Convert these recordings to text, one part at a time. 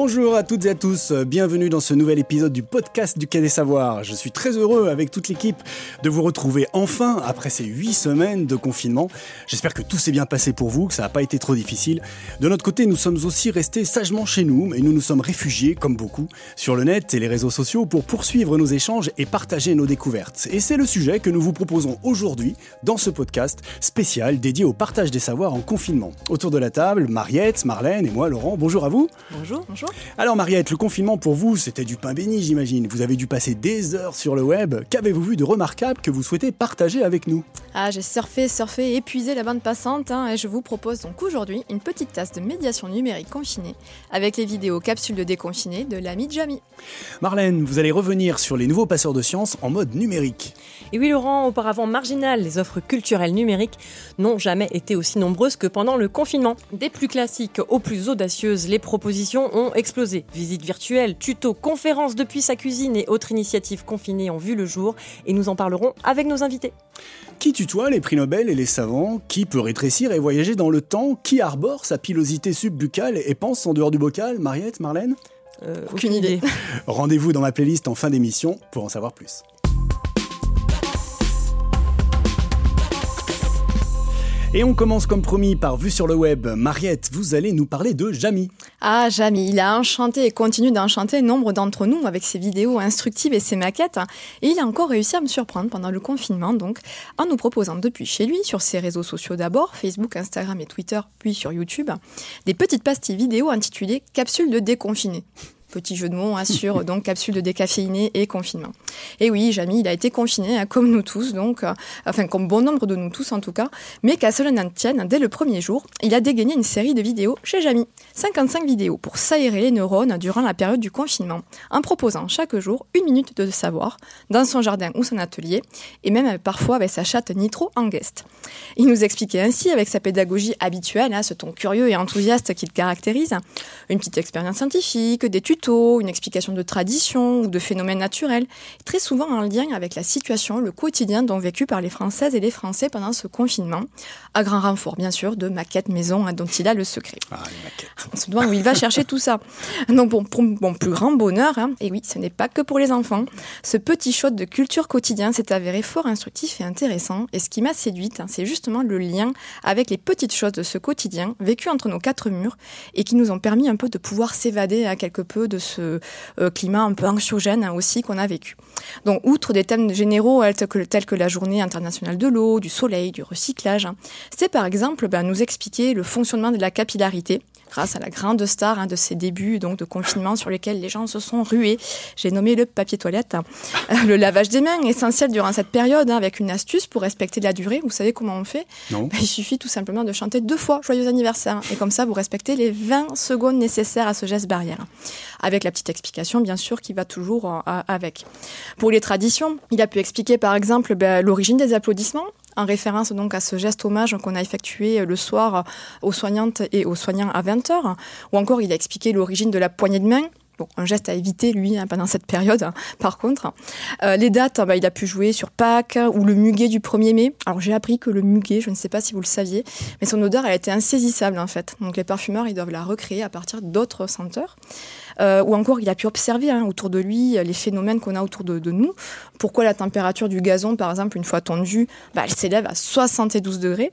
Bonjour à toutes et à tous, bienvenue dans ce nouvel épisode du podcast du Quai des Savoirs. Je suis très heureux avec toute l'équipe de vous retrouver enfin après ces huit semaines de confinement. J'espère que tout s'est bien passé pour vous, que ça n'a pas été trop difficile. De notre côté, nous sommes aussi restés sagement chez nous, mais nous nous sommes réfugiés, comme beaucoup, sur le net et les réseaux sociaux pour poursuivre nos échanges et partager nos découvertes. Et c'est le sujet que nous vous proposons aujourd'hui dans ce podcast spécial dédié au partage des savoirs en confinement. Autour de la table, Mariette, Marlène et moi, Laurent, bonjour à vous. Bonjour. Alors Mariette, le confinement pour vous, c'était du pain béni, j'imagine. Vous avez dû passer des heures sur le web. Qu'avez-vous vu de remarquable que vous souhaitez partager avec nous? Ah, j'ai surfé, surfé, épuisé la bande passante hein, et je vous propose donc aujourd'hui une petite tasse de médiation numérique confinée avec les vidéos capsules de déconfiné de l'ami Jamie. Marlène, vous allez revenir sur les nouveaux passeurs de sciences en mode numérique. Et oui Laurent, auparavant marginal, les offres culturelles numériques n'ont jamais été aussi nombreuses que pendant le confinement. Des plus classiques aux plus audacieuses, les propositions ont explosé. Visites virtuelles, tutos, conférences depuis sa cuisine et autres initiatives confinées ont vu le jour et nous en parlerons avec nos invités. Qui tutoie les prix Nobel et les savants? Qui peut rétrécir et voyager dans le temps? Qui arbore sa pilosité subbucale et pense en dehors du bocal? Mariette, Marlène? Euh, Aucune idée. Rendez-vous dans ma playlist en fin d'émission pour en savoir plus. Et on commence comme promis par Vue sur le web. Mariette, vous allez nous parler de Jamy. Ah, Jamy, il a enchanté et continue d'enchanter nombre d'entre nous avec ses vidéos instructives et ses maquettes. Et il a encore réussi à me surprendre pendant le confinement, donc, en nous proposant depuis chez lui, sur ses réseaux sociaux d'abord, Facebook, Instagram et Twitter, puis sur YouTube, des petites pastilles vidéo intitulées Capsules de déconfiné. Petit jeu de mots hein, sur donc capsule de décaféiné et confinement. Et oui, Jamy, il a été confiné, hein, comme nous tous, donc, euh, enfin comme bon nombre de nous tous en tout cas, mais qu'à cela n'en tienne, dès le premier jour, il a dégainé une série de vidéos chez Jamy. 55 vidéos pour s'aérer les neurones durant la période du confinement, en proposant chaque jour une minute de savoir dans son jardin ou son atelier, et même parfois avec sa chatte Nitro en guest. Il nous expliquait ainsi, avec sa pédagogie habituelle, hein, ce ton curieux et enthousiaste qu'il caractérise, une petite expérience scientifique, des tutos une explication de tradition ou de phénomènes naturels, très souvent en lien avec la situation, le quotidien dont vécu par les Françaises et les Français pendant ce confinement, à grand renfort bien sûr de maquettes maison hein, dont il a le secret. Ah. On se demande où il va chercher tout ça. Donc bon, pour mon plus grand bonheur, hein, et oui, ce n'est pas que pour les enfants, ce petit shot de culture quotidien s'est avéré fort instructif et intéressant, et ce qui m'a séduite, hein, c'est justement le lien avec les petites choses de ce quotidien vécu entre nos quatre murs et qui nous ont permis un peu de pouvoir s'évader à quelque peu de ce euh, climat un peu anxiogène aussi qu'on a vécu. Donc, outre des thèmes généraux tels que, la journée internationale de l'eau, du soleil, du recyclage, hein, c'est par exemple ben, nous expliquer le fonctionnement de la capillarité, grâce à la grande star hein, de ces débuts donc de confinement sur lesquels les gens se sont rués. J'ai nommé le papier toilette. Euh, le lavage des mains, essentiel durant cette période, hein, avec une astuce pour respecter la durée. Vous savez comment on fait? Non. Ben, Il suffit tout simplement de chanter deux fois Joyeux anniversaire. Et comme ça, vous respectez les 20 secondes nécessaires à ce geste barrière. Avec la petite explication, bien sûr, qui va toujours euh, avec. Pour les traditions, il a pu expliquer par exemple ben, l'origine des applaudissements, en référence donc à ce geste hommage qu'on a effectué le soir aux soignantes et aux soignants à 20h, ou encore il a expliqué l'origine de la poignée de main, Bon, un geste à éviter, lui, hein, pendant cette période, hein, par contre. Euh, les dates, bah, il a pu jouer sur Pâques ou le muguet du 1er mai. Alors, j'ai appris que le muguet, je ne sais pas si vous le saviez, mais son odeur, a été insaisissable, en fait. Donc, les parfumeurs, ils doivent la recréer à partir d'autres senteurs. Euh, ou encore, il a pu observer hein, autour de lui les phénomènes qu'on a autour de, nous. Pourquoi la température du gazon, par exemple, une fois tendue, bah, elle s'élève à 72 degrés?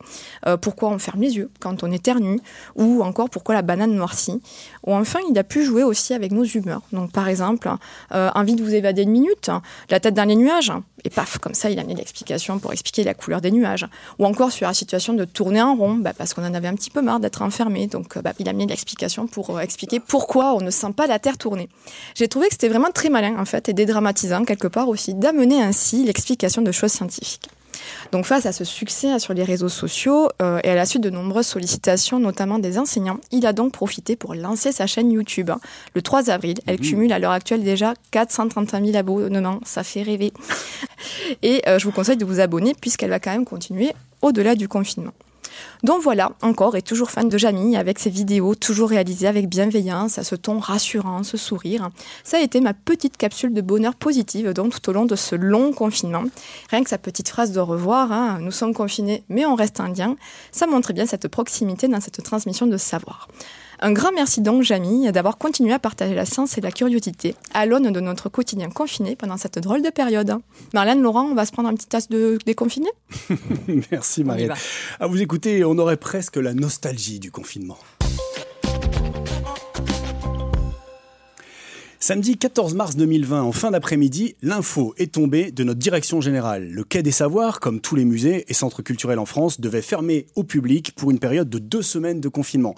Euh, pourquoi on ferme les yeux quand on éternue? Ou encore, pourquoi la banane noircit? Ou enfin, il a pu jouer aussi avec nos humeurs. Donc, par exemple, euh, envie de vous évader une minute, la tête dans les nuages, et paf, comme ça, il a mis l'explication pour expliquer la couleur des nuages. Ou encore sur la situation de tourner en rond, bah, parce qu'on en avait un petit peu marre d'être enfermé. Donc, bah, il a mis l'explication pour euh, expliquer pourquoi on ne sent pas la terre tourner. J'ai trouvé que c'était vraiment très malin, en fait, et dédramatisant, quelque part aussi, d'amener ainsi l'explication de choses scientifiques. Donc face à ce succès sur les réseaux sociaux euh, et à la suite de nombreuses sollicitations, notamment des enseignants, il a donc profité pour lancer sa chaîne YouTube. Le 3 avril, elle cumule à l'heure actuelle déjà 435 000 abonnements, ça fait rêver. Et euh, je vous conseille de vous abonner puisqu'elle va quand même continuer au-delà du confinement. Donc voilà, encore et toujours fan de Jamie, avec ses vidéos toujours réalisées avec bienveillance, à ce ton rassurant, ce sourire. Ça a été ma petite capsule de bonheur positive donc tout au long de ce long confinement. Rien que sa petite phrase de revoir, hein, nous sommes confinés mais on reste indien, ça montrait bien cette proximité dans cette transmission de savoir. Un grand merci donc, Jamie, d'avoir continué à partager la science et la curiosité à l'aune de notre quotidien confiné pendant cette drôle de période. Marlène, Laurent, on va se prendre un petit tasse de déconfiné Merci, Marielle. À vous écouter, on aurait presque la nostalgie du confinement. Samedi 14 mars 2020, en fin d'après-midi, l'info est tombée de notre direction générale. Le Quai des Savoirs, comme tous les musées et centres culturels en France, devait fermer au public pour une période de deux semaines de confinement.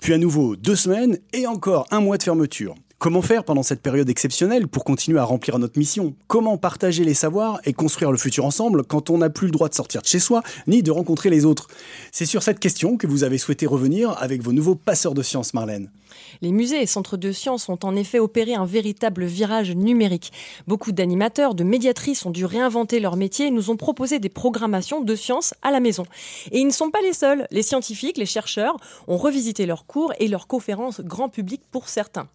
Puis à nouveau deux semaines et encore un mois de fermeture. Comment faire pendant cette période exceptionnelle pour continuer à remplir notre mission? Comment partager les savoirs et construire le futur ensemble quand on n'a plus le droit de sortir de chez soi ni de rencontrer les autres? C'est sur cette question que vous avez souhaité revenir avec vos nouveaux passeurs de sciences, Marlène. Les musées et centres de sciences ont en effet opéré un véritable virage numérique. Beaucoup d'animateurs, de médiatrices ont dû réinventer leur métier et nous ont proposé des programmations de sciences à la maison. Et ils ne sont pas les seuls. Les scientifiques, les chercheurs ont revisité leurs cours et leurs conférences grand public pour certains.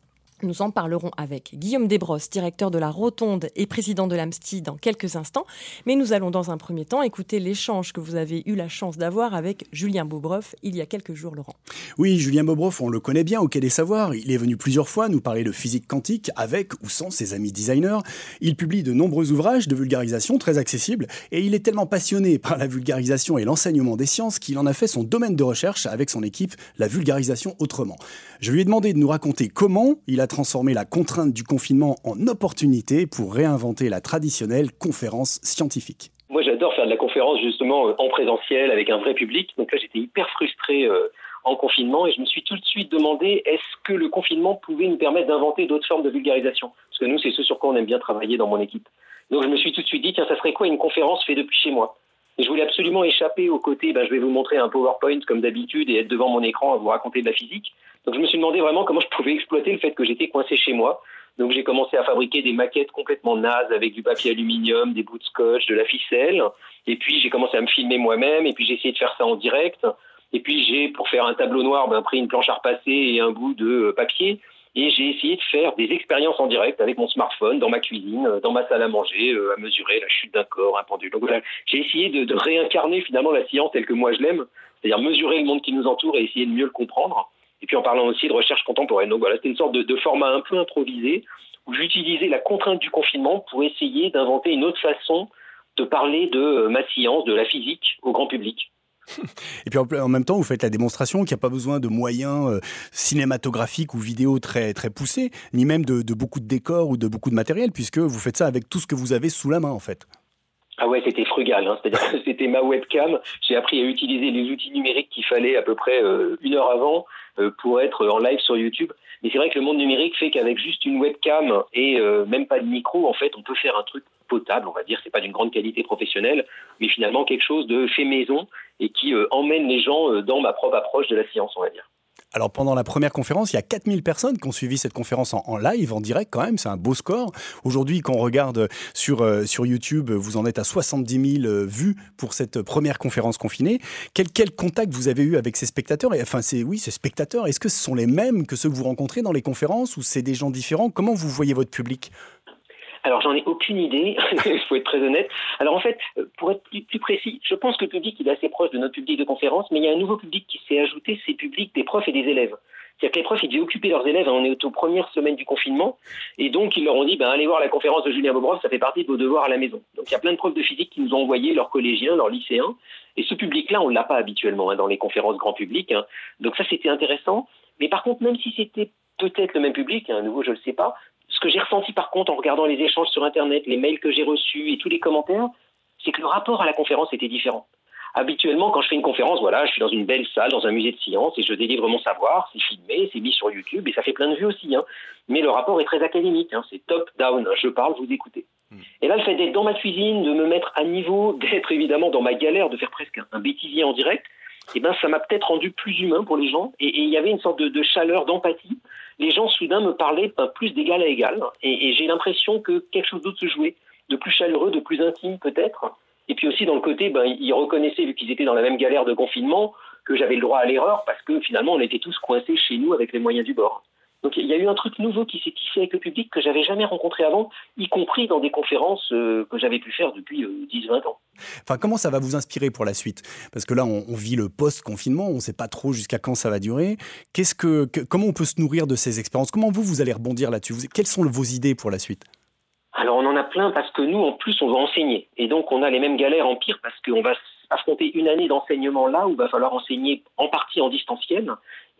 Nous en parlerons avec Guillaume Desbrosses, directeur de la Rotonde et président de l'AMSTI dans quelques instants. Mais nous allons dans un premier temps écouter l'échange que vous avez eu la chance d'avoir avec Julien Bobroff il y a quelques jours, Laurent. Oui, Julien Bobroff, on le connaît bien au Quai des Savoirs. Il est venu plusieurs fois nous parler de physique quantique avec ou sans ses amis designers. Il publie de nombreux ouvrages de vulgarisation très accessibles et il est tellement passionné par la vulgarisation et l'enseignement des sciences qu'il en a fait son domaine de recherche avec son équipe, la vulgarisation autrement. Je lui ai demandé de nous raconter comment il a transformer la contrainte du confinement en opportunité pour réinventer la traditionnelle conférence scientifique. Moi, j'adore faire de la conférence justement euh, en présentiel avec un vrai public. Donc là, j'étais hyper frustré euh, en confinement et je me suis tout de suite demandé est-ce que le confinement pouvait nous permettre d'inventer d'autres formes de vulgarisation? Parce que nous, c'est ce sur quoi on aime bien travailler dans mon équipe. Donc je me suis tout de suite dit tiens, ça serait quoi une conférence faite depuis chez moi? Et je voulais absolument échapper au côté, ben, je vais vous montrer un PowerPoint comme d'habitude et être devant mon écran à vous raconter de la physique. Donc je me suis demandé vraiment comment je pouvais exploiter le fait que j'étais coincé chez moi. Donc j'ai commencé à fabriquer des maquettes complètement nazes avec du papier aluminium, des bouts de scotch, de la ficelle. Et puis j'ai commencé à me filmer moi-même. Et puis j'ai essayé de faire ça en direct. Et puis j'ai, pour faire un tableau noir, ben, pris une planche à repasser et un bout de euh, papier. Et j'ai essayé de faire des expériences en direct avec mon smartphone, dans ma cuisine, euh, dans ma salle à manger, euh, à mesurer la chute d'un corps, un pendule. Donc voilà, j'ai essayé de, de réincarner finalement la science telle que moi je l'aime, c'est-à-dire mesurer le monde qui nous entoure et essayer de mieux le comprendre et puis en parlant aussi de recherche contemporaine. Donc voilà, c'était une sorte de, format un peu improvisé où j'utilisais la contrainte du confinement pour essayer d'inventer une autre façon de parler de euh, ma science, de la physique au grand public. Et puis en même temps, vous faites la démonstration qu'il n'y a pas besoin de moyens euh, cinématographiques ou vidéo très, très poussés, ni même de, beaucoup de décors ou de beaucoup de matériel, puisque vous faites ça avec tout ce que vous avez sous la main en fait. Ah ouais, c'était frugal. Hein. C'est-à-dire que c'était ma webcam. J'ai appris à utiliser les outils numériques qu'il fallait à peu près euh, une heure avant euh, pour être en live sur YouTube. Mais c'est vrai que le monde numérique fait qu'avec juste une webcam et même pas de micro, en fait, on peut faire un truc potable, on va dire. C'est pas d'une grande qualité professionnelle, mais finalement quelque chose de fait maison et qui emmène les gens dans ma propre approche de la science, on va dire. Alors pendant la première conférence, il y a 4000 personnes qui ont suivi cette conférence en, live, en direct quand même, c'est un beau score. Aujourd'hui, quand on regarde sur, euh, sur YouTube, vous en êtes à 70 000 euh, vues pour cette première conférence confinée. Quel, quel contact vous avez eu avec ces spectateurs et, Enfin, c'est oui, ces spectateurs, est-ce que ce sont les mêmes que ceux que vous rencontrez dans les conférences ou c'est des gens différents? Comment vous voyez votre public? Alors j'en ai aucune idée, il faut être très honnête. Alors en fait, pour être plus, précis, je pense que le public il est assez proche de notre public de conférence, mais il y a un nouveau public qui s'est ajouté, c'est le public des profs et des élèves. C'est-à-dire que les profs, ils devaient occuper leurs élèves, hein, on est aux premières semaines du confinement, et donc ils leur ont dit, ben, allez voir la conférence de Julien Bobroff, ça fait partie de vos devoirs à la maison. Donc il y a plein de profs de physique qui nous ont envoyé leurs collégiens, leurs lycéens, et ce public-là, on ne l'a pas habituellement hein, dans les conférences grand public. Hein. Donc ça, c'était intéressant. Mais par contre, même si c'était peut-être le même public, à nouveau, je ne le sais pas, ce que j'ai ressenti par contre en regardant les échanges sur Internet, les mails que j'ai reçus et tous les commentaires, c'est que le rapport à la conférence était différent. Habituellement, quand je fais une conférence, voilà, je suis dans une belle salle, dans un musée de sciences, et je délivre mon savoir, c'est filmé, c'est mis sur YouTube, et ça fait plein de vues aussi. Hein. Mais le rapport est très académique, hein. c'est top-down, je parle, vous écoutez. Hmm. Et là, le fait d'être dans ma cuisine, de me mettre à niveau, d'être évidemment dans ma galère, de faire presque un bêtisier en direct, eh ben, ça m'a peut-être rendu plus humain pour les gens, et il y avait une sorte de chaleur, d'empathie, les gens soudain me parlaient plus d'égal à égal, et, j'ai l'impression que quelque chose d'autre se jouait, de plus chaleureux, de plus intime peut-être. Et puis aussi dans le côté, ben, ils reconnaissaient, vu qu'ils étaient dans la même galère de confinement, que j'avais le droit à l'erreur, parce que finalement on était tous coincés chez nous avec les moyens du bord. Donc il y a eu un truc nouveau qui s'est tissé avec le public que j'avais jamais rencontré avant, y compris dans des conférences que j'avais pu faire depuis 10-20 ans. Enfin, comment ça va vous inspirer pour la suite? Parce que là, on, vit le post-confinement, on ne sait pas trop jusqu'à quand ça va durer. Qu'est-ce que, comment on peut se nourrir de ces expériences? Comment vous, vous allez rebondir là-dessus? Quelles sont vos idées pour la suite? Alors on en a plein parce que nous, en plus, on va enseigner. Et donc on a les mêmes galères en pire parce qu'on va affronter une année d'enseignement là où il va falloir enseigner en partie en distanciel.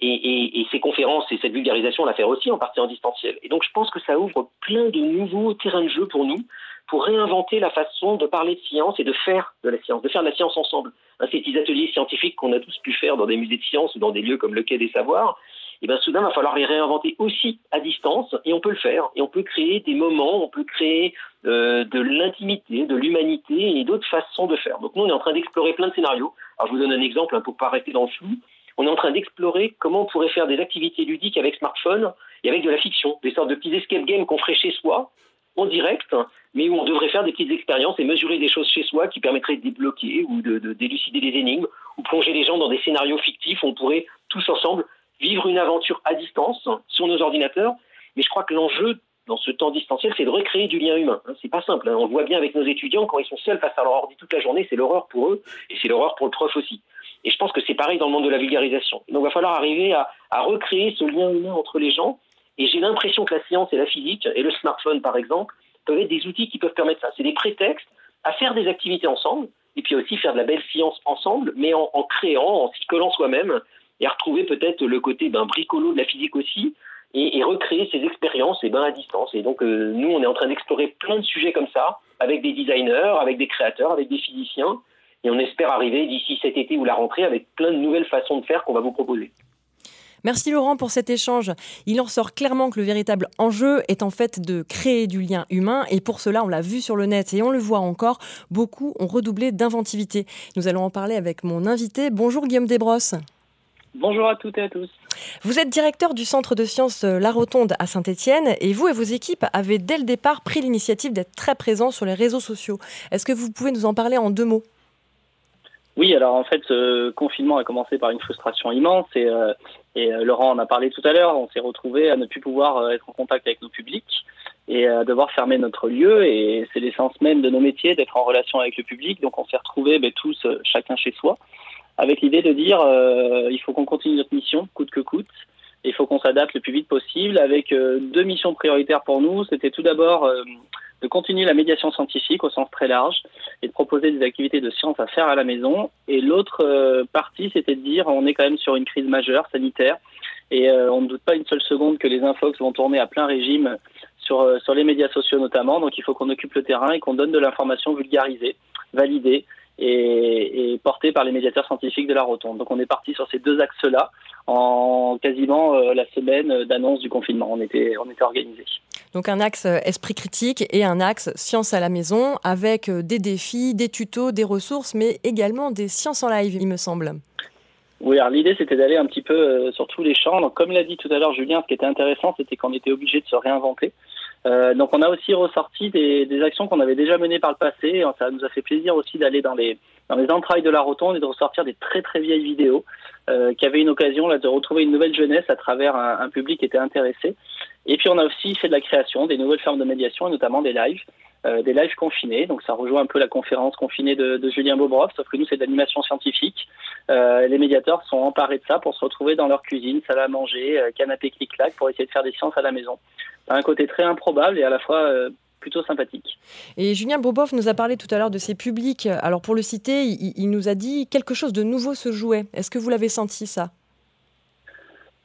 Et, ces conférences et cette vulgarisation, la faire aussi en partie en distanciel. Et donc je pense que ça ouvre plein de nouveaux terrains de jeu pour nous, pour réinventer la façon de parler de science et de faire de la science, de faire de la science ensemble. Hein, ces petits ateliers scientifiques qu'on a tous pu faire dans des musées de sciences ou dans des lieux comme le Quai des Savoirs, et eh bien soudain, il va falloir les réinventer aussi à distance, et on peut le faire. Et on peut créer des moments, on peut créer euh, de l'intimité, de l'humanité et d'autres façons de faire. Donc nous, on est en train d'explorer plein de scénarios. Alors je vous donne un exemple hein, pour pas rester dans le flou. On est en train d'explorer comment on pourrait faire des activités ludiques avec smartphone et avec de la fiction, des sortes de petits escape games qu'on ferait chez soi, en direct, mais où on devrait faire des petites expériences et mesurer des choses chez soi qui permettraient de débloquer ou de, de d'élucider des énigmes, ou plonger les gens dans des scénarios fictifs où on pourrait tous ensemble vivre une aventure à distance sur nos ordinateurs. Mais je crois que l'enjeu dans ce temps distanciel, c'est de recréer du lien humain. Hein, c'est pas simple. Hein. On le voit bien avec nos étudiants quand ils sont seuls face à leur ordi toute la journée, c'est l'horreur pour eux et c'est l'horreur pour le prof aussi. Et je pense que c'est pareil dans le monde de la vulgarisation. Donc il va falloir arriver à, recréer ce lien humain entre les gens. Et j'ai l'impression que la science et la physique et le smartphone par exemple peuvent être des outils qui peuvent permettre ça. C'est des prétextes à faire des activités ensemble et puis aussi faire de la belle science ensemble, mais en, en créant, en s'y collant soi-même et retrouver peut-être le côté ben, bricolo de la physique aussi, et, recréer ces expériences et ben, à distance. Et donc euh, nous, on est en train d'explorer plein de sujets comme ça, avec des designers, avec des créateurs, avec des physiciens, et on espère arriver d'ici cet été ou la rentrée avec plein de nouvelles façons de faire qu'on va vous proposer. Merci Laurent pour cet échange. Il en sort clairement que le véritable enjeu est en fait de créer du lien humain et pour cela, on l'a vu sur le net et on le voit encore, beaucoup ont redoublé d'inventivité. Nous allons en parler avec mon invité. Bonjour Guillaume Desbrosses. Bonjour à toutes et à tous. Vous êtes directeur du Centre de sciences euh, La Rotonde à Saint-Étienne et vous et vos équipes avez dès le départ pris l'initiative d'être très présents sur les réseaux sociaux. Est-ce que vous pouvez nous en parler en deux mots? Oui, alors en fait, ce confinement a commencé par une frustration immense et, euh, euh, Laurent en a parlé tout à l'heure. On s'est retrouvé à ne plus pouvoir être en contact avec nos publics et à devoir fermer notre lieu et c'est l'essence même de nos métiers d'être en relation avec le public. Donc on s'est retrouvés ben, tous chacun chez soi avec l'idée de dire euh, il faut qu'on continue notre mission coûte que coûte. Il faut qu'on s'adapte le plus vite possible avec euh, deux missions prioritaires pour nous. C'était tout d'abord euh, de continuer la médiation scientifique au sens très large et de proposer des activités de science à faire à la maison. Et l'autre euh, partie, c'était de dire on est quand même sur une crise majeure sanitaire et on ne doute pas une seule seconde que les infox vont tourner à plein régime sur, sur les médias sociaux notamment. Donc il faut qu'on occupe le terrain et qu'on donne de l'information vulgarisée, validée, et, porté par les médiateurs scientifiques de la Rotonde. Donc on est parti sur ces deux axes-là en quasiment euh, la semaine d'annonce du confinement. On était, on était organisés. Donc un axe euh, esprit critique et un axe science à la maison avec euh, des défis, des tutos, des ressources, mais également des sciences en live, il me semble. Oui, alors l'idée c'était d'aller un petit peu sur tous les champs. Donc, comme l'a dit tout à l'heure Julien, ce qui était intéressant, c'était qu'on était obligé de se réinventer. Euh, donc on a aussi ressorti des, actions qu'on avait déjà menées par le passé. Ça nous a fait plaisir aussi d'aller dans les, dans les entrailles de la rotonde et de ressortir des très très vieilles vidéos euh, qui avaient une occasion là, de retrouver une nouvelle jeunesse à travers un, public qui était intéressé. Et puis on a aussi fait de la création, des nouvelles formes de médiation et notamment des lives. Euh, des lives confinés, donc ça rejoint un peu la conférence confinée de, Julien Bobrov, sauf que nous c'est de l'animation scientifique. Euh, les médiateurs sont emparés de ça pour se retrouver dans leur cuisine, salle à manger, euh, canapé clic-clac, pour essayer de faire des sciences à la maison un côté très improbable et à la fois plutôt sympathique. Et Julien Bobov nous a parlé tout à l'heure de ses publics. Alors pour le citer, il, nous a dit quelque chose de nouveau se jouait. Est-ce que vous l'avez senti ça?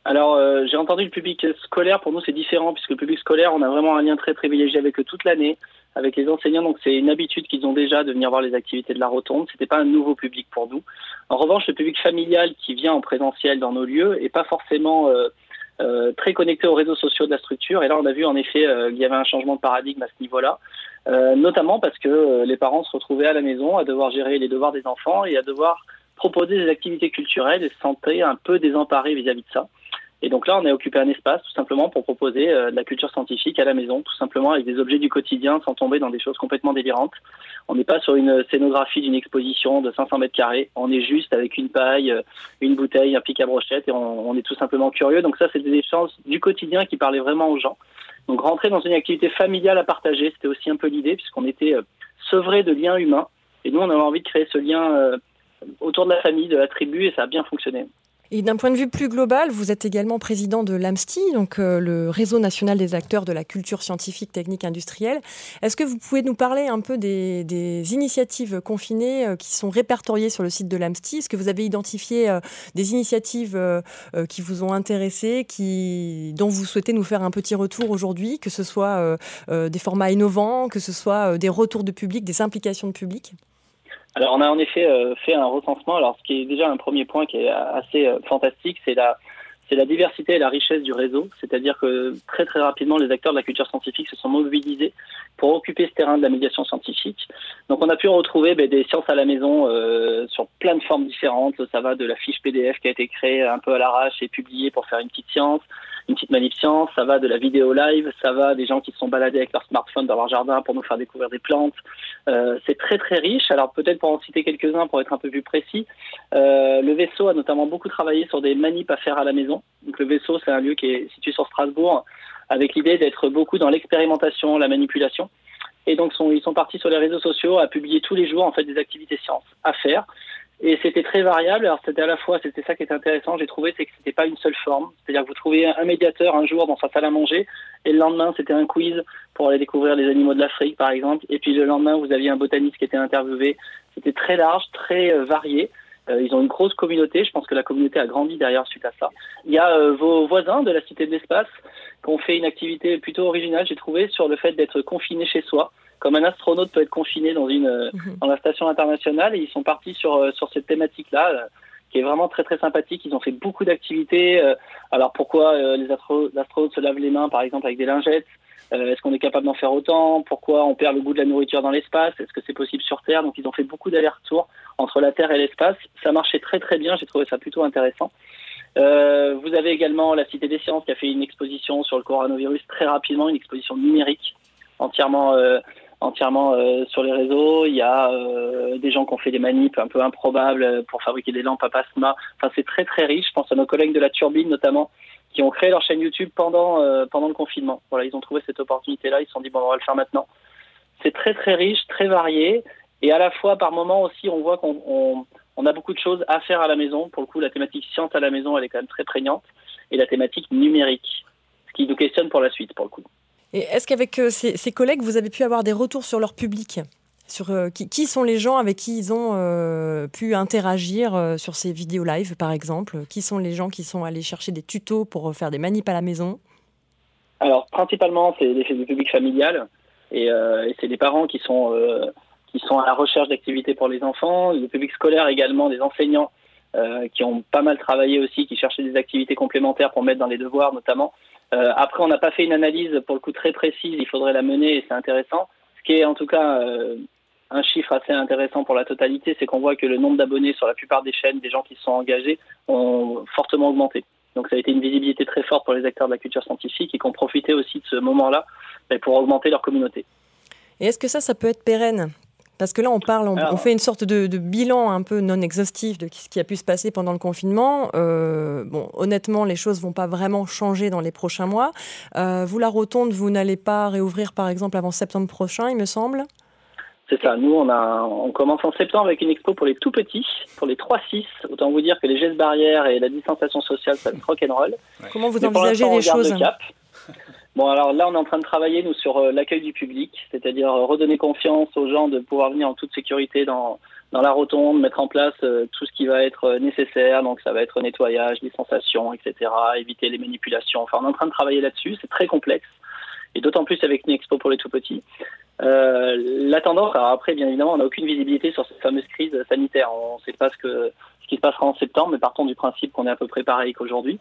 Alors, euh, j'ai entendu le public scolaire. Pour nous, c'est différent puisque le public scolaire, on a vraiment un lien très privilégié avec eux toute l'année, avec les enseignants. Donc, c'est une habitude qu'ils ont déjà de venir voir les activités de la Rotonde. C'était pas un nouveau public pour nous. En revanche, le public familial qui vient en présentiel dans nos lieux est pas forcément euh, euh, très connecté aux réseaux sociaux de la structure. Et là, on a vu en effet euh, qu'il y avait un changement de paradigme à ce niveau-là, euh, notamment parce que les parents se retrouvaient à la maison à devoir gérer les devoirs des enfants et à devoir proposer des activités culturelles et se sentaient un peu désemparés vis-à-vis de ça. Et donc là, on a occupé un espace tout simplement pour proposer de la culture scientifique à la maison, tout simplement avec des objets du quotidien sans tomber dans des choses complètement délirantes. On n'est pas sur une scénographie d'une exposition de 500 mètres carrés. On est juste avec une paille, une bouteille, un pic à brochette et on, est tout simplement curieux. Donc ça, c'est des échanges du quotidien qui parlaient vraiment aux gens. Donc rentrer dans une activité familiale à partager, c'était aussi un peu l'idée puisqu'on était sevré de liens humains. Et nous, on avait envie de créer ce lien autour de la famille, de la tribu, et ça a bien fonctionné. Et d'un point de vue plus global, vous êtes également président de l'AMSTI, donc euh, le réseau national des acteurs de la culture scientifique, technique, industrielle. Est-ce que vous pouvez nous parler un peu des, initiatives confinées euh, qui sont répertoriées sur le site de l'AMSTI Est-ce que vous avez identifié euh, des initiatives qui vous ont intéressé, qui, dont vous souhaitez nous faire un petit retour aujourd'hui, que ce soit des formats innovants, que ce soit des retours de public, des implications de public? Alors on a en effet euh, fait un recensement. Alors ce qui est déjà un premier point qui est assez euh, fantastique, c'est la c'est la diversité et la richesse du réseau, c'est-à-dire que très très rapidement les acteurs de la culture scientifique se sont mobilisés pour occuper ce terrain de la médiation scientifique. Donc on a pu retrouver ben, des sciences à la maison euh, sur plein de formes différentes. Ça va de la fiche PDF qui a été créée un peu à l'arrache et publiée pour faire une petite science, une petite manip science, ça va de la vidéo live, ça va des gens qui se sont baladés avec leur smartphone dans leur jardin pour nous faire découvrir des plantes. Euh, c'est très très riche. Alors peut-être pour en citer quelques-uns pour être un peu plus précis, euh, le vaisseau a notamment beaucoup travaillé sur des manips à faire à la maison. Donc le vaisseau c'est un lieu qui est situé sur Strasbourg avec l'idée d'être beaucoup dans l'expérimentation, la manipulation. Et donc ils sont partis sur les réseaux sociaux à publier tous les jours en fait des activités sciences à faire. Et c'était très variable. Alors c'était à la fois, c'était ça qui était intéressant, j'ai trouvé, c'est que c'était pas une seule forme. C'est-à-dire que vous trouviez un médiateur un jour dans sa salle à manger, et le lendemain c'était un quiz pour aller découvrir les animaux de l'Afrique, par exemple. Et puis le lendemain vous aviez un botaniste qui était interviewé. C'était très large, très euh, varié. Euh, ils ont une grosse communauté. Je pense que la communauté a grandi derrière suite à ça. Il y a euh, vos voisins de la Cité de l'Espace qui ont fait une activité plutôt originale, j'ai trouvé, sur le fait d'être confiné chez soi comme un astronaute peut être confiné dans une euh, mhm. dans la station internationale et ils sont partis sur euh, sur cette thématique là euh, qui est vraiment très très sympathique. Ils ont fait beaucoup d'activités. alors pourquoi les astronautes se lavent les mains par exemple avec des lingettes Est-ce qu'on est capable d'en faire autant Pourquoi on perd le goût de la nourriture dans l'espace Est-ce que c'est possible sur Terre Donc ils ont fait beaucoup d'allers-retours entre la Terre et l'espace. Ça marchait très très bien. J'ai trouvé ça plutôt intéressant. vous avez également la Cité des Sciences qui a fait une exposition sur le coronavirus très rapidement, une exposition numérique entièrement entièrement euh, sur les réseaux. Il y a euh, des gens qui ont fait des manips un peu improbables pour fabriquer des lampes à plasma. Enfin, c'est très très riche. Je pense à nos collègues de la Turbine notamment, qui ont créé leur chaîne YouTube pendant euh, pendant le confinement. Voilà, ils ont trouvé cette opportunité-là. Ils se sont dit bon, on va le faire maintenant. C'est très très riche, très varié, et à la fois par moment aussi, on voit qu'on on, on a beaucoup de choses à faire à la maison. Pour le coup, la thématique science à la maison, elle est quand même très prégnante, et la thématique numérique, ce qui nous questionne pour la suite, pour le coup. Est-ce qu'avec euh, ces, collègues, vous avez pu avoir des retours sur leur public sur euh, qui, sont les gens avec qui ils ont euh, pu interagir sur ces vidéos live, par exemple? Qui sont les gens qui sont allés chercher des tutos pour faire des manips à la maison? Alors, principalement, c'est du public familial. Et, c'est des parents qui sont, qui sont à la recherche d'activités pour les enfants, le public scolaire également, des enseignants qui ont pas mal travaillé aussi, qui cherchaient des activités complémentaires pour mettre dans les devoirs notamment. Euh, après, on n'a pas fait une analyse pour le coup très précise, il faudrait la mener et c'est intéressant. Ce qui est en tout cas euh, un chiffre assez intéressant pour la totalité, c'est qu'on voit que le nombre d'abonnés sur la plupart des chaînes, des gens qui se sont engagés, ont fortement augmenté. Donc ça a été une visibilité très forte pour les acteurs de la culture scientifique et qui ont profité aussi de ce moment-là ben, pour augmenter leur communauté. Et est-ce que ça, ça peut être pérenne? Parce que là, on parle, on, fait une sorte de, bilan un peu non exhaustif de ce qui a pu se passer pendant le confinement. Euh, bon, honnêtement, les choses vont pas vraiment changer dans les prochains mois. Euh, vous, la Rotonde, vous n'allez pas réouvrir, par exemple, avant septembre prochain, il me semble? C'est ça. Nous, on, a, on commence en septembre avec une expo pour les tout petits, pour les 3-6. Autant vous dire que les gestes barrières et la distanciation sociale, ça va être rock'n'roll. Comment vous envisagez les choses Bon, alors là, on est en train de travailler, nous, sur euh, l'accueil du public, c'est-à-dire euh, redonner confiance aux gens de pouvoir venir en toute sécurité dans, dans la rotonde, mettre en place euh, tout ce qui va être nécessaire. Donc, ça va être nettoyage, distanciation, etc., éviter les manipulations. Enfin, on est en train de travailler là-dessus. C'est très complexe. Et d'autant plus avec une expo pour les tout petits. la tendance, alors après, bien évidemment, on n'a aucune visibilité sur cette fameuse crise sanitaire. On ne sait pas ce, que, ce qui se passera en septembre, mais partons du principe qu'on est à peu près pareil qu'aujourd'hui.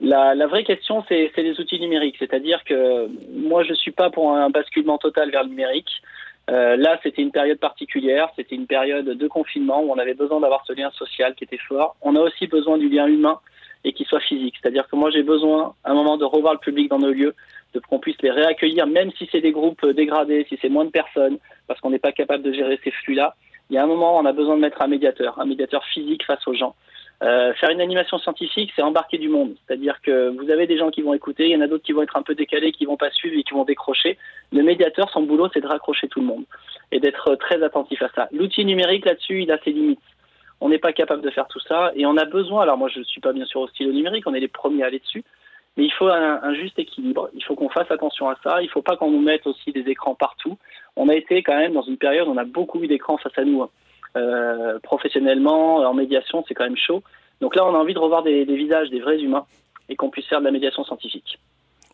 La, la, vraie question, c'est les outils numériques. C'est-à-dire que moi, je ne suis pas pour un basculement total vers le numérique. Euh, là, c'était une période particulière, c'était une période de confinement où on avait besoin d'avoir ce lien social qui était fort. On a aussi besoin du lien humain et qui soit physique. C'est-à-dire que moi, j'ai besoin, à un moment, de revoir le public dans nos lieux, de qu'on puisse les réaccueillir, même si c'est des groupes dégradés, si c'est moins de personnes, parce qu'on n'est pas capable de gérer ces flux-là. Il y a un moment, on a besoin de mettre un médiateur, un médiateur physique face aux gens. Euh, faire une animation scientifique, c'est embarquer du monde. C'est-à-dire que vous avez des gens qui vont écouter, il y en a d'autres qui vont être un peu décalés, qui vont pas suivre et qui vont décrocher. Le médiateur, son boulot, c'est de raccrocher tout le monde et d'être très attentif à ça. L'outil numérique là-dessus, il a ses limites. On n'est pas capable de faire tout ça et on a besoin. Alors moi, je ne suis pas bien sûr au stylo numérique, on est les premiers à aller dessus, mais il faut un, un juste équilibre. Il faut qu'on fasse attention à ça. Il ne faut pas qu'on nous mette aussi des écrans partout. On a été quand même dans une période où on a beaucoup eu d'écrans face à nous. Hein. Euh, professionnellement, en médiation, c'est quand même chaud. Donc là, on a envie de revoir des, des visages, des vrais humains, et qu'on puisse faire de la médiation scientifique.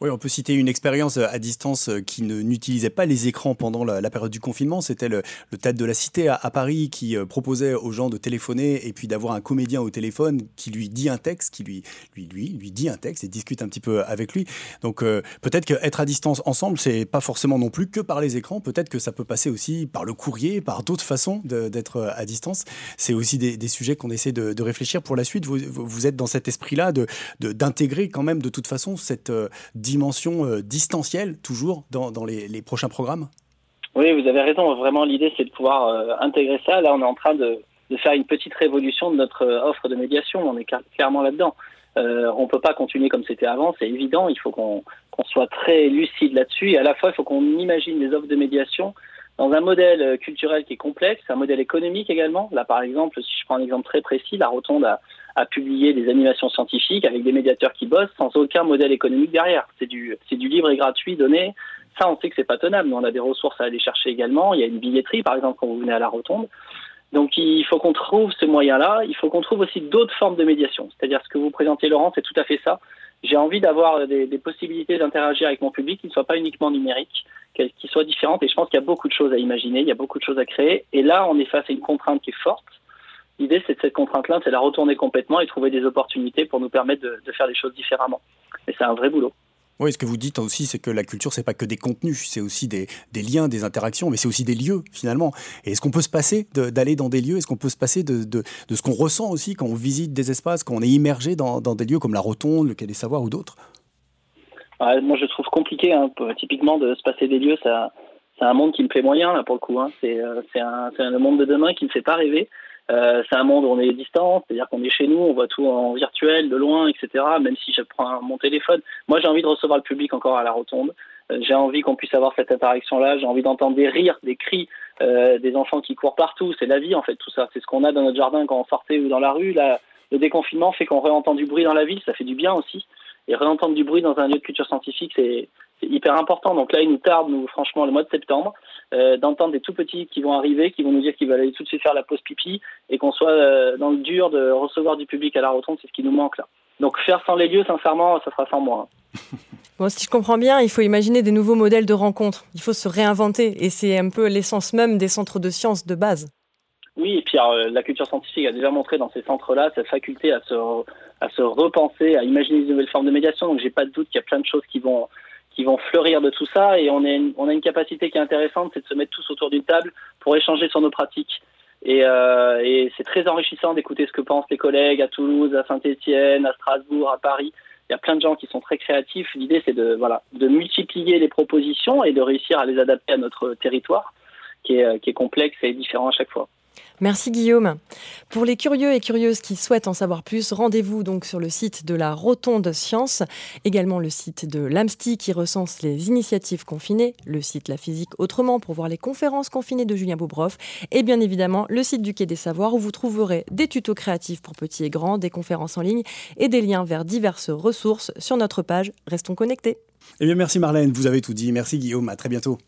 Oui, on peut citer une expérience à distance euh, qui n'utilisait pas les écrans pendant la, période du confinement. C'était le, le, Théâtre de la Cité à, Paris qui euh, proposait aux gens de téléphoner et puis d'avoir un comédien au téléphone qui lui dit un texte, qui lui, lui, lui, dit un texte et discute un petit peu avec lui. Donc euh, peut-être qu'être à distance ensemble, c'est pas forcément non plus que par les écrans. Peut-être que ça peut passer aussi par le courrier, par d'autres façons d'être à distance. C'est aussi des, sujets qu'on essaie de, réfléchir pour la suite. Vous, êtes dans cet esprit-là d'intégrer de, quand même de toute façon cette dimension euh, distancielle, toujours, dans, les, prochains programmes? Oui, vous avez raison. Vraiment, l'idée, c'est de pouvoir euh, intégrer ça. Là, on est en train de, faire une petite révolution de notre euh, offre de médiation. On est clairement là-dedans. On ne peut pas continuer comme c'était avant, c'est évident. Il faut qu'on qu soit très lucide là-dessus. Et à la fois, il faut qu'on imagine les offres de médiation dans un modèle culturel qui est complexe, un modèle économique également. Là, par exemple, si je prends un exemple très précis, la Rotonde a, à publier des animations scientifiques avec des médiateurs qui bossent sans aucun modèle économique derrière. C'est du, c'est du libre et gratuit donné. Ça, on sait que c'est pas tenable, mais on a des ressources à aller chercher également. Il y a une billetterie, par exemple, quand vous venez à la rotonde. Donc, il faut qu'on trouve ce moyen-là. Il faut qu'on trouve aussi d'autres formes de médiation. C'est-à-dire ce que vous présentez, Laurent, c'est tout à fait ça. J'ai envie d'avoir des, des possibilités d'interagir avec mon public qui ne soient pas uniquement numériques, qui soient différentes. Et je pense qu'il y a beaucoup de choses à imaginer, il y a beaucoup de choses à créer. Et là, on est face à une contrainte qui est forte L'idée, c'est de cette contrainte-là, c'est la retourner complètement et trouver des opportunités pour nous permettre de, de faire les choses différemment. Et c'est un vrai boulot. Oui, ce que vous dites aussi, c'est que la culture, c'est pas que des contenus, c'est aussi des, des, liens, des interactions, mais c'est aussi des lieux finalement. Et est-ce qu'on peut se passer d'aller dans des lieux? Est-ce qu'on peut se passer de, de, de ce qu'on ressent aussi quand on visite des espaces, quand on est immergé dans, dans des lieux comme la Rotonde, le Quai des Savoirs ou d'autres? Moi, je trouve compliqué, hein, typiquement, de se passer des lieux. Ça, c'est un monde qui me plaît moyen là pour le coup. Hein. C'est euh, un, un, le monde de demain qui ne me fait pas rêver. Euh, c'est un monde où on est distant, c'est-à-dire qu'on est chez nous, on voit tout en virtuel, de loin, etc. Même si je prends mon téléphone, moi j'ai envie de recevoir le public encore à la rotonde. Euh, j'ai envie qu'on puisse avoir cette interaction-là. J'ai envie d'entendre des rires, des cris, euh, des enfants qui courent partout. C'est la vie en fait, tout ça. C'est ce qu'on a dans notre jardin quand on sortait ou dans la rue. Là, le déconfinement fait qu'on réentend du bruit dans la ville, ça fait du bien aussi. Et réentendre du bruit dans un lieu de culture scientifique, c'est hyper important. Donc là, il nous tarde, nous, franchement, le mois de septembre, euh, d'entendre des tout petits qui vont arriver, qui vont nous dire qu'ils veulent aller tout de suite faire la pause pipi, et qu'on soit euh, dans le dur de recevoir du public à la rotonde, c'est ce qui nous manque là. Donc faire sans les lieux, sincèrement, ça sera sans moi. Bon, si je comprends bien, il faut imaginer des nouveaux modèles de rencontres. Il faut se réinventer, et c'est un peu l'essence même des centres de sciences de base. Oui, et puis alors, la culture scientifique a déjà montré dans ces centres-là cette faculté à se, à se repenser, à imaginer de nouvelles formes de médiation. Donc j'ai pas de doute qu'il y a plein de choses qui vont qui vont fleurir de tout ça et on, est, on a une capacité qui est intéressante, c'est de se mettre tous autour d'une table pour échanger sur nos pratiques. Et, euh, c'est très enrichissant d'écouter ce que pensent les collègues à Toulouse, à Saint-Étienne, à Strasbourg, à Paris. Il y a plein de gens qui sont très créatifs. L'idée, c'est de, voilà, de multiplier les propositions et de réussir à les adapter à notre territoire, qui est, qui est complexe et différent à chaque fois. Merci Guillaume. Pour les curieux et curieuses qui souhaitent en savoir plus, rendez-vous donc sur le site de la Rotonde Science, également le site de l'AMSTI qui recense les initiatives confinées, le site La Physique Autrement pour voir les conférences confinées de Julien Bobroff et bien évidemment le site du Quai des Savoirs où vous trouverez des tutos créatifs pour petits et grands, des conférences en ligne et des liens vers diverses ressources sur notre page. Restons connectés. Eh bien merci Marlène, vous avez tout dit. Merci Guillaume, à très bientôt.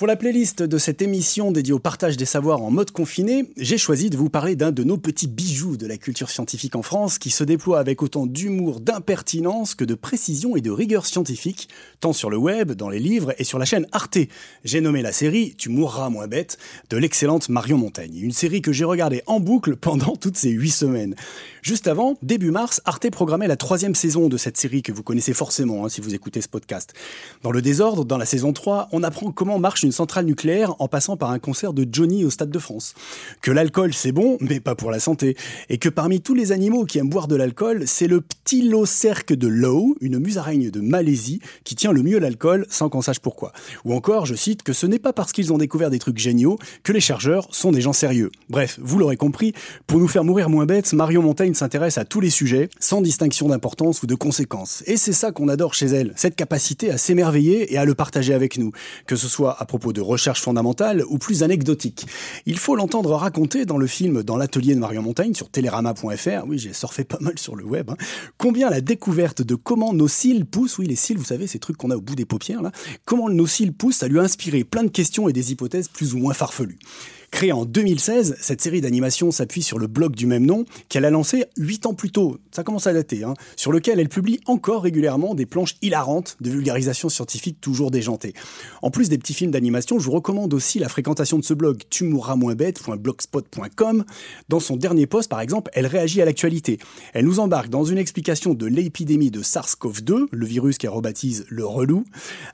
Pour la playlist de cette émission dédiée au partage des savoirs en mode confiné, j'ai choisi de vous parler d'un de nos petits bijoux de la culture scientifique en France qui se déploie avec autant d'humour, d'impertinence que de précision et de rigueur scientifique, tant sur le web, dans les livres et sur la chaîne Arte. J'ai nommé la série Tu mourras moins bête de l'excellente Marion Montaigne, une série que j'ai regardée en boucle pendant toutes ces huit semaines. Juste avant, début mars, Arte programmait la troisième saison de cette série que vous connaissez forcément hein, si vous écoutez ce podcast. Dans le désordre, dans la saison 3, on apprend comment marche une centrale nucléaire en passant par un concert de Johnny au Stade de France. Que l'alcool c'est bon, mais pas pour la santé. Et que parmi tous les animaux qui aiment boire de l'alcool, c'est le petit cerque de Low, une musaraigne de Malaisie, qui tient le mieux l'alcool sans qu'on sache pourquoi. Ou encore, je cite, que ce n'est pas parce qu'ils ont découvert des trucs géniaux que les chargeurs sont des gens sérieux. Bref, vous l'aurez compris, pour nous faire mourir moins bêtes, Marion Montaigne s'intéresse à tous les sujets, sans distinction d'importance ou de conséquences. Et c'est ça qu'on adore chez elle, cette capacité à s'émerveiller et à le partager avec nous, que ce soit à propos de recherche fondamentale ou plus anecdotique. Il faut l'entendre raconter dans le film Dans l'atelier de Marion Montaigne sur télérama.fr, oui j'ai surfé pas mal sur le web, hein. combien la découverte de comment nos cils poussent, oui les cils vous savez ces trucs qu'on a au bout des paupières là, comment nos cils poussent, ça lui a inspiré plein de questions et des hypothèses plus ou moins farfelues. Créée en 2016, cette série d'animation s'appuie sur le blog du même nom qu'elle a lancé 8 ans plus tôt, ça commence à dater, hein, sur lequel elle publie encore régulièrement des planches hilarantes de vulgarisation scientifique toujours déjantées. En plus des petits films d'animation, je vous recommande aussi la fréquentation de ce blog tu mourras moins bête.blogspot.com. Dans son dernier post, par exemple, elle réagit à l'actualité. Elle nous embarque dans une explication de l'épidémie de SARS-CoV-2, le virus qu'elle rebaptise le relou,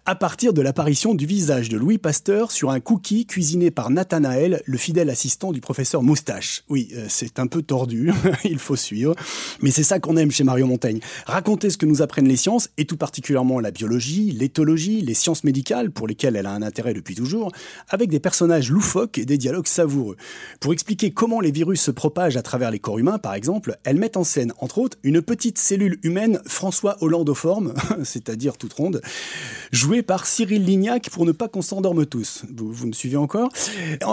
à partir de l'apparition du visage de Louis Pasteur sur un cookie cuisiné par Nathanaël, le fidèle assistant du professeur Moustache. Oui, euh, c'est un peu tordu, il faut suivre, mais c'est ça qu'on aime chez Mario Montaigne. Raconter ce que nous apprennent les sciences, et tout particulièrement la biologie, l'éthologie, les sciences médicales, pour lesquelles elle a un intérêt depuis toujours, avec des personnages loufoques et des dialogues savoureux. Pour expliquer comment les virus se propagent à travers les corps humains, par exemple, elle met en scène, entre autres, une petite cellule humaine François Hollandoforme, c'est-à-dire toute ronde, jouée par Cyril Lignac pour ne pas qu'on s'endorme tous. Vous, vous, me suivez encore?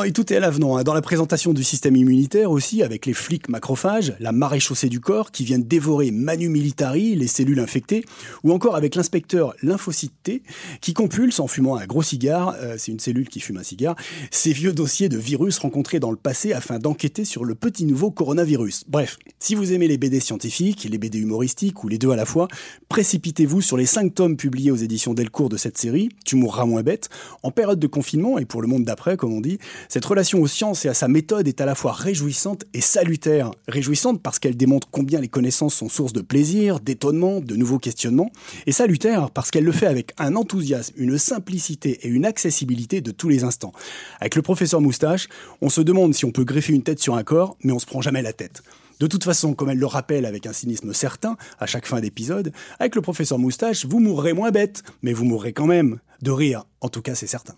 Et tout est Hein. Dans la présentation du système immunitaire aussi, avec les flics macrophages, la maréchaussée du corps qui viennent dévorer manu militari les cellules infectées, ou encore avec l'inspecteur lymphocyte T qui compulse en fumant un gros cigare, euh, c'est une cellule qui fume un cigare, ces vieux dossiers de virus rencontrés dans le passé afin d'enquêter sur le petit nouveau coronavirus. Bref, si vous aimez les BD scientifiques, les BD humoristiques ou les deux à la fois, précipitez-vous sur les 5 tomes publiés aux éditions Delcourt de cette série, Tu mourras moins bête, en période de confinement et pour le monde d'après, comme on dit, cette relation aux sciences et à sa méthode est à la fois réjouissante et salutaire. Réjouissante parce qu'elle démontre combien les connaissances sont source de plaisir, d'étonnement, de nouveaux questionnements, et salutaire parce qu'elle le fait avec un enthousiasme, une simplicité et une accessibilité de tous les instants. Avec le professeur Moustache, on se demande si on peut greffer une tête sur un corps, mais on se prend jamais la tête. De toute façon, comme elle le rappelle avec un cynisme certain à chaque fin d'épisode, avec le professeur Moustache, vous mourrez moins bête, mais vous mourrez quand même de rire. En tout cas, c'est certain.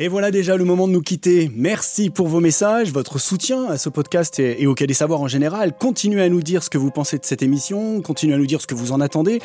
Et voilà déjà le moment de nous quitter. Merci pour vos messages, votre soutien à ce podcast et, au Quai des Savoirs en général. Continuez à nous dire ce que vous pensez de cette émission, continuez à nous dire ce que vous en attendez.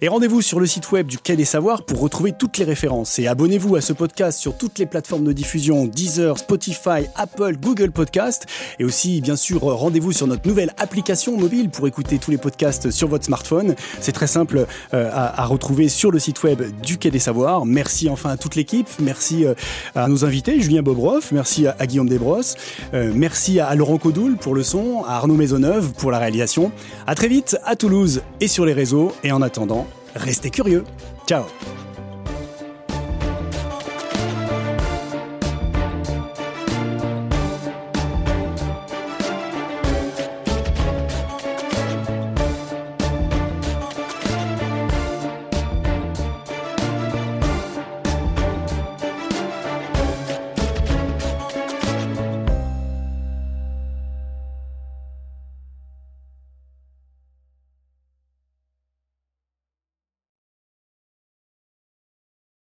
Et rendez-vous sur le site web du Quai des Savoirs pour retrouver toutes les références. Et abonnez-vous à ce podcast sur toutes les plateformes de diffusion, Deezer, Spotify, Apple, Google Podcast. Et aussi, bien sûr, rendez-vous sur notre nouvelle application mobile pour écouter tous les podcasts sur votre smartphone. C'est très simple euh, à, retrouver sur le site web du Quai des Savoirs. Merci enfin à toute l'équipe. Merci euh, à nos invités, Julien Bobroff. Merci à, Guillaume Desbrosses. Euh, merci à, à Laurent Codoul pour le son, à Arnaud Maisonneuve pour la réalisation. À très vite à Toulouse et sur les réseaux. Et en attendant, Restez curieux. Ciao